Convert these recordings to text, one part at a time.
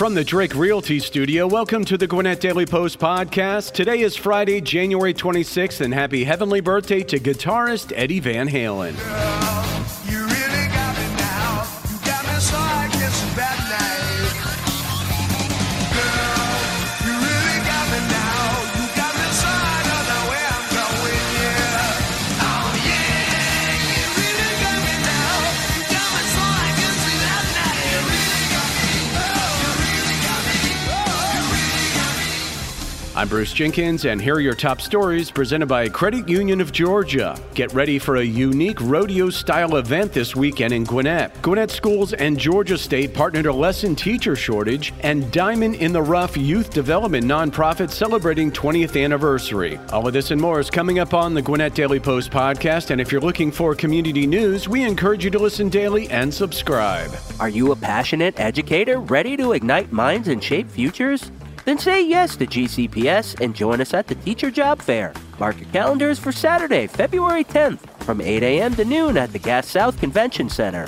From the Drake Realty Studio, welcome to the Gwinnett Daily Post podcast. Today is Friday, January 26th, and happy heavenly birthday to guitarist Eddie Van Halen. You I'm Bruce Jenkins, and here are your top stories presented by Credit Union of Georgia. Get ready for a unique rodeo style event this weekend in Gwinnett. Gwinnett Schools and Georgia State partnered to lessen teacher shortage, and Diamond in the Rough Youth Development nonprofit celebrating 20th anniversary. All of this and more is coming up on the Gwinnett Daily Post podcast, and if you're looking for community news, we encourage you to listen daily and subscribe. Are you a passionate educator ready to ignite minds and shape futures? Then say yes to GCPS and join us at the Teacher Job Fair. Mark your calendars for Saturday, February 10th from 8 a.m. to noon at the Gas South Convention Center.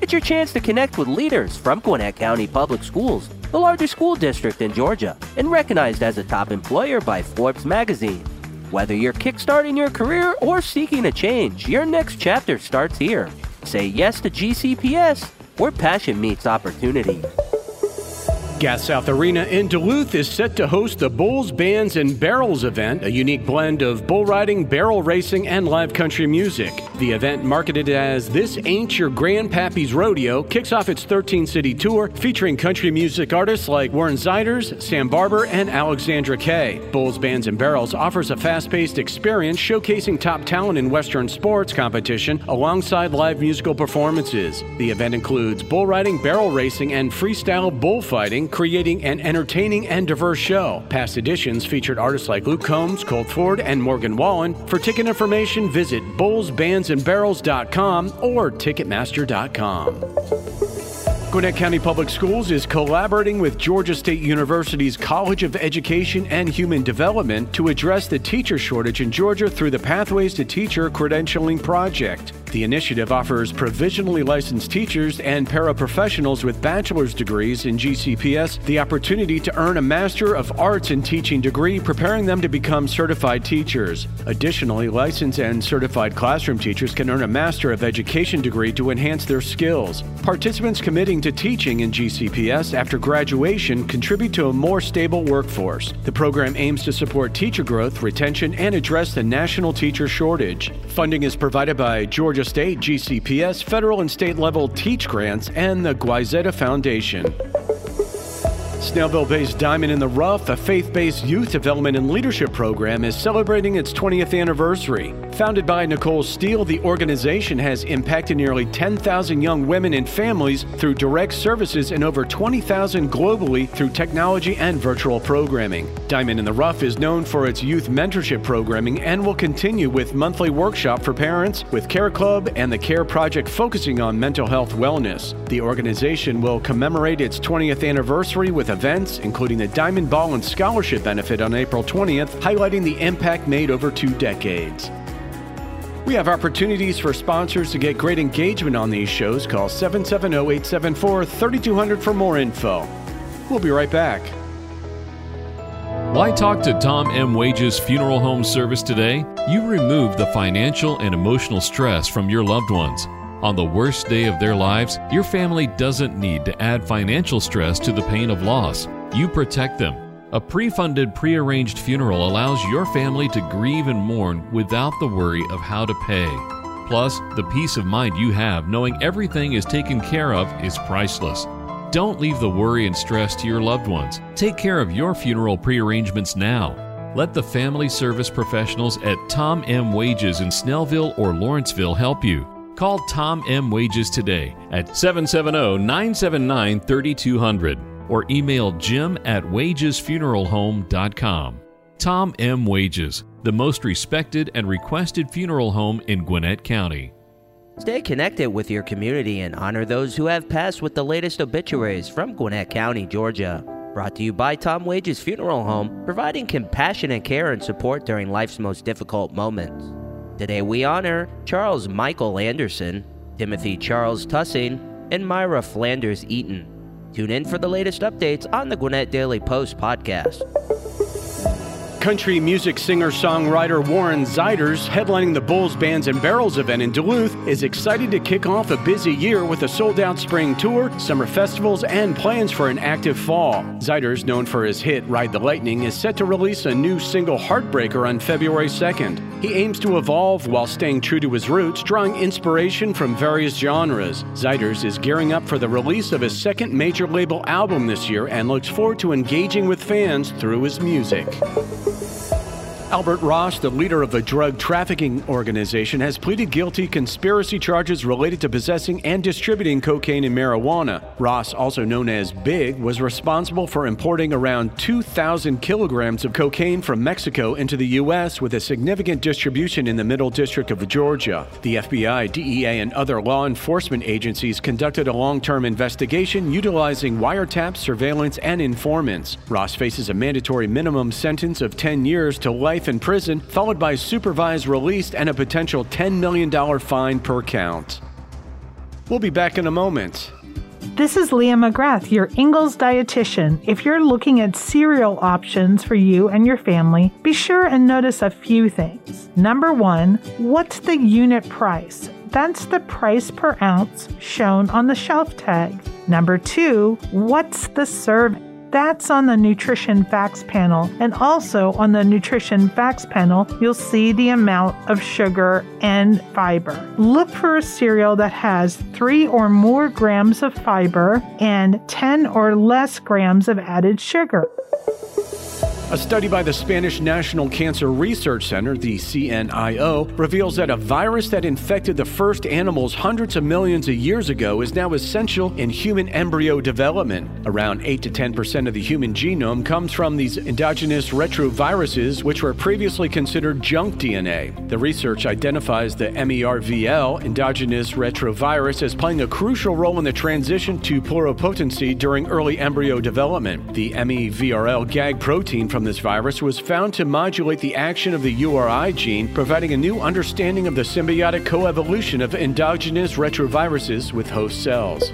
It's your chance to connect with leaders from Gwinnett County Public Schools, the largest school district in Georgia, and recognized as a top employer by Forbes magazine. Whether you're kickstarting your career or seeking a change, your next chapter starts here. Say yes to GCPS, where passion meets opportunity. Gas South Arena in Duluth is set to host the Bulls, Bands, and Barrels event, a unique blend of bull riding, barrel racing, and live country music. The event, marketed as This Ain't Your Grandpappy's Rodeo, kicks off its 13 city tour featuring country music artists like Warren Zeiders, Sam Barber, and Alexandra Kay. Bulls, Bands, and Barrels offers a fast paced experience showcasing top talent in Western sports competition alongside live musical performances. The event includes bull riding, barrel racing, and freestyle bullfighting creating an entertaining and diverse show. Past editions featured artists like Luke Combs, Colt Ford, and Morgan Wallen. For ticket information, visit bullsbandsandbarrels.com or ticketmaster.com. Gwinnett County Public Schools is collaborating with Georgia State University's College of Education and Human Development to address the teacher shortage in Georgia through the Pathways to Teacher Credentialing Project. The initiative offers provisionally licensed teachers and paraprofessionals with bachelor's degrees in GCPS the opportunity to earn a Master of Arts in Teaching degree, preparing them to become certified teachers. Additionally, licensed and certified classroom teachers can earn a Master of Education degree to enhance their skills. Participants committing to teaching in GCPS after graduation contribute to a more stable workforce. The program aims to support teacher growth, retention, and address the national teacher shortage. Funding is provided by Georgia State, GCPS, federal and state level teach grants, and the Goizueta Foundation. Snellville based Diamond in the Rough, a faith based youth development and leadership program, is celebrating its 20th anniversary. Founded by Nicole Steele, the organization has impacted nearly 10,000 young women and families through direct services and over 20,000 globally through technology and virtual programming. Diamond in the Rough is known for its youth mentorship programming and will continue with monthly workshop for parents with Care Club and the Care Project focusing on mental health wellness. The organization will commemorate its 20th anniversary with events including the Diamond Ball and Scholarship benefit on April 20th, highlighting the impact made over two decades. We have opportunities for sponsors to get great engagement on these shows. Call 770 874 3200 for more info. We'll be right back. Why talk to Tom M. Wages Funeral Home Service today? You remove the financial and emotional stress from your loved ones. On the worst day of their lives, your family doesn't need to add financial stress to the pain of loss. You protect them. A pre funded, pre arranged funeral allows your family to grieve and mourn without the worry of how to pay. Plus, the peace of mind you have knowing everything is taken care of is priceless. Don't leave the worry and stress to your loved ones. Take care of your funeral pre-arrangements now. Let the family service professionals at Tom M. Wages in Snellville or Lawrenceville help you. Call Tom M. Wages today at 770 979 3200 or email jim at wagesfuneralhome.com. Tom M. Wages, the most respected and requested funeral home in Gwinnett County. Stay connected with your community and honor those who have passed with the latest obituaries from Gwinnett County, Georgia. Brought to you by Tom Wages Funeral Home, providing compassionate care and support during life's most difficult moments. Today we honor Charles Michael Anderson, Timothy Charles Tussing, and Myra Flanders Eaton. Tune in for the latest updates on the Gwinnett Daily Post podcast. Country music singer songwriter Warren Zeiders, headlining the Bulls Bands and Barrels event in Duluth, is excited to kick off a busy year with a sold out spring tour, summer festivals, and plans for an active fall. Zeiders, known for his hit Ride the Lightning, is set to release a new single Heartbreaker on February 2nd. He aims to evolve while staying true to his roots, drawing inspiration from various genres. Zeiders is gearing up for the release of his second major label album this year and looks forward to engaging with fans through his music. Albert Ross, the leader of a drug trafficking organization, has pleaded guilty to conspiracy charges related to possessing and distributing cocaine and marijuana. Ross, also known as Big, was responsible for importing around 2,000 kilograms of cocaine from Mexico into the U.S. with a significant distribution in the Middle District of Georgia. The FBI, DEA, and other law enforcement agencies conducted a long term investigation utilizing wiretaps, surveillance, and informants. Ross faces a mandatory minimum sentence of 10 years to life in prison, followed by supervised release and a potential $10 million fine per count. We'll be back in a moment. This is Leah McGrath, your Ingles dietitian. If you're looking at cereal options for you and your family, be sure and notice a few things. Number one, what's the unit price? That's the price per ounce shown on the shelf tag. Number two, what's the serving? That's on the nutrition facts panel. And also on the nutrition facts panel, you'll see the amount of sugar and fiber. Look for a cereal that has three or more grams of fiber and 10 or less grams of added sugar. A study by the Spanish National Cancer Research Center, the CNIO, reveals that a virus that infected the first animals hundreds of millions of years ago is now essential in human embryo development. Around 8 to 10% of the human genome comes from these endogenous retroviruses, which were previously considered junk DNA. The research identifies the MERVL, endogenous retrovirus, as playing a crucial role in the transition to pluripotency during early embryo development. The MEVRL gag protein from this virus was found to modulate the action of the URI gene, providing a new understanding of the symbiotic coevolution of endogenous retroviruses with host cells.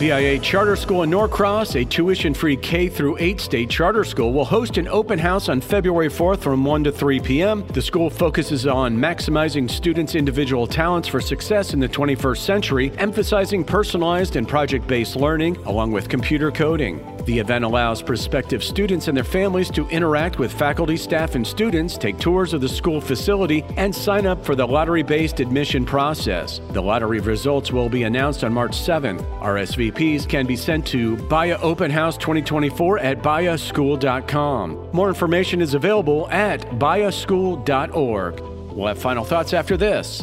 BIA Charter School in Norcross, a tuition-free K through 8 state charter school, will host an open house on February 4th from 1 to 3 p.m. The school focuses on maximizing students' individual talents for success in the 21st century, emphasizing personalized and project-based learning along with computer coding. The event allows prospective students and their families to interact with faculty, staff, and students, take tours of the school facility, and sign up for the lottery based admission process. The lottery results will be announced on March 7th. Can be sent to Baya Open House 2024 at bayaschool.com. More information is available at bayaschool.org. We'll have final thoughts after this.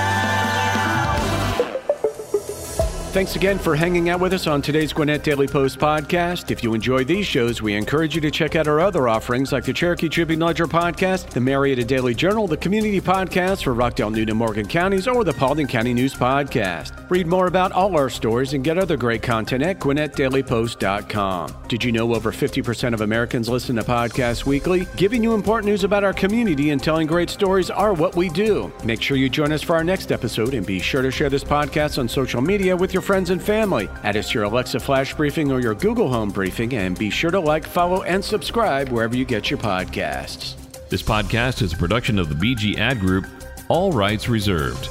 Thanks again for hanging out with us on today's Gwinnett Daily Post podcast. If you enjoy these shows, we encourage you to check out our other offerings like the Cherokee Tribune Ledger podcast, the Marietta Daily Journal, the Community Podcast for Rockdale, Newton, Morgan counties, or the Paulding County News Podcast. Read more about all our stories and get other great content at GwinnettDailyPost.com. Did you know over 50% of Americans listen to podcasts weekly? Giving you important news about our community and telling great stories are what we do. Make sure you join us for our next episode and be sure to share this podcast on social media with your friends and family. Add us to your Alexa Flash Briefing or your Google Home Briefing and be sure to like, follow, and subscribe wherever you get your podcasts. This podcast is a production of the BG Ad Group, all rights reserved.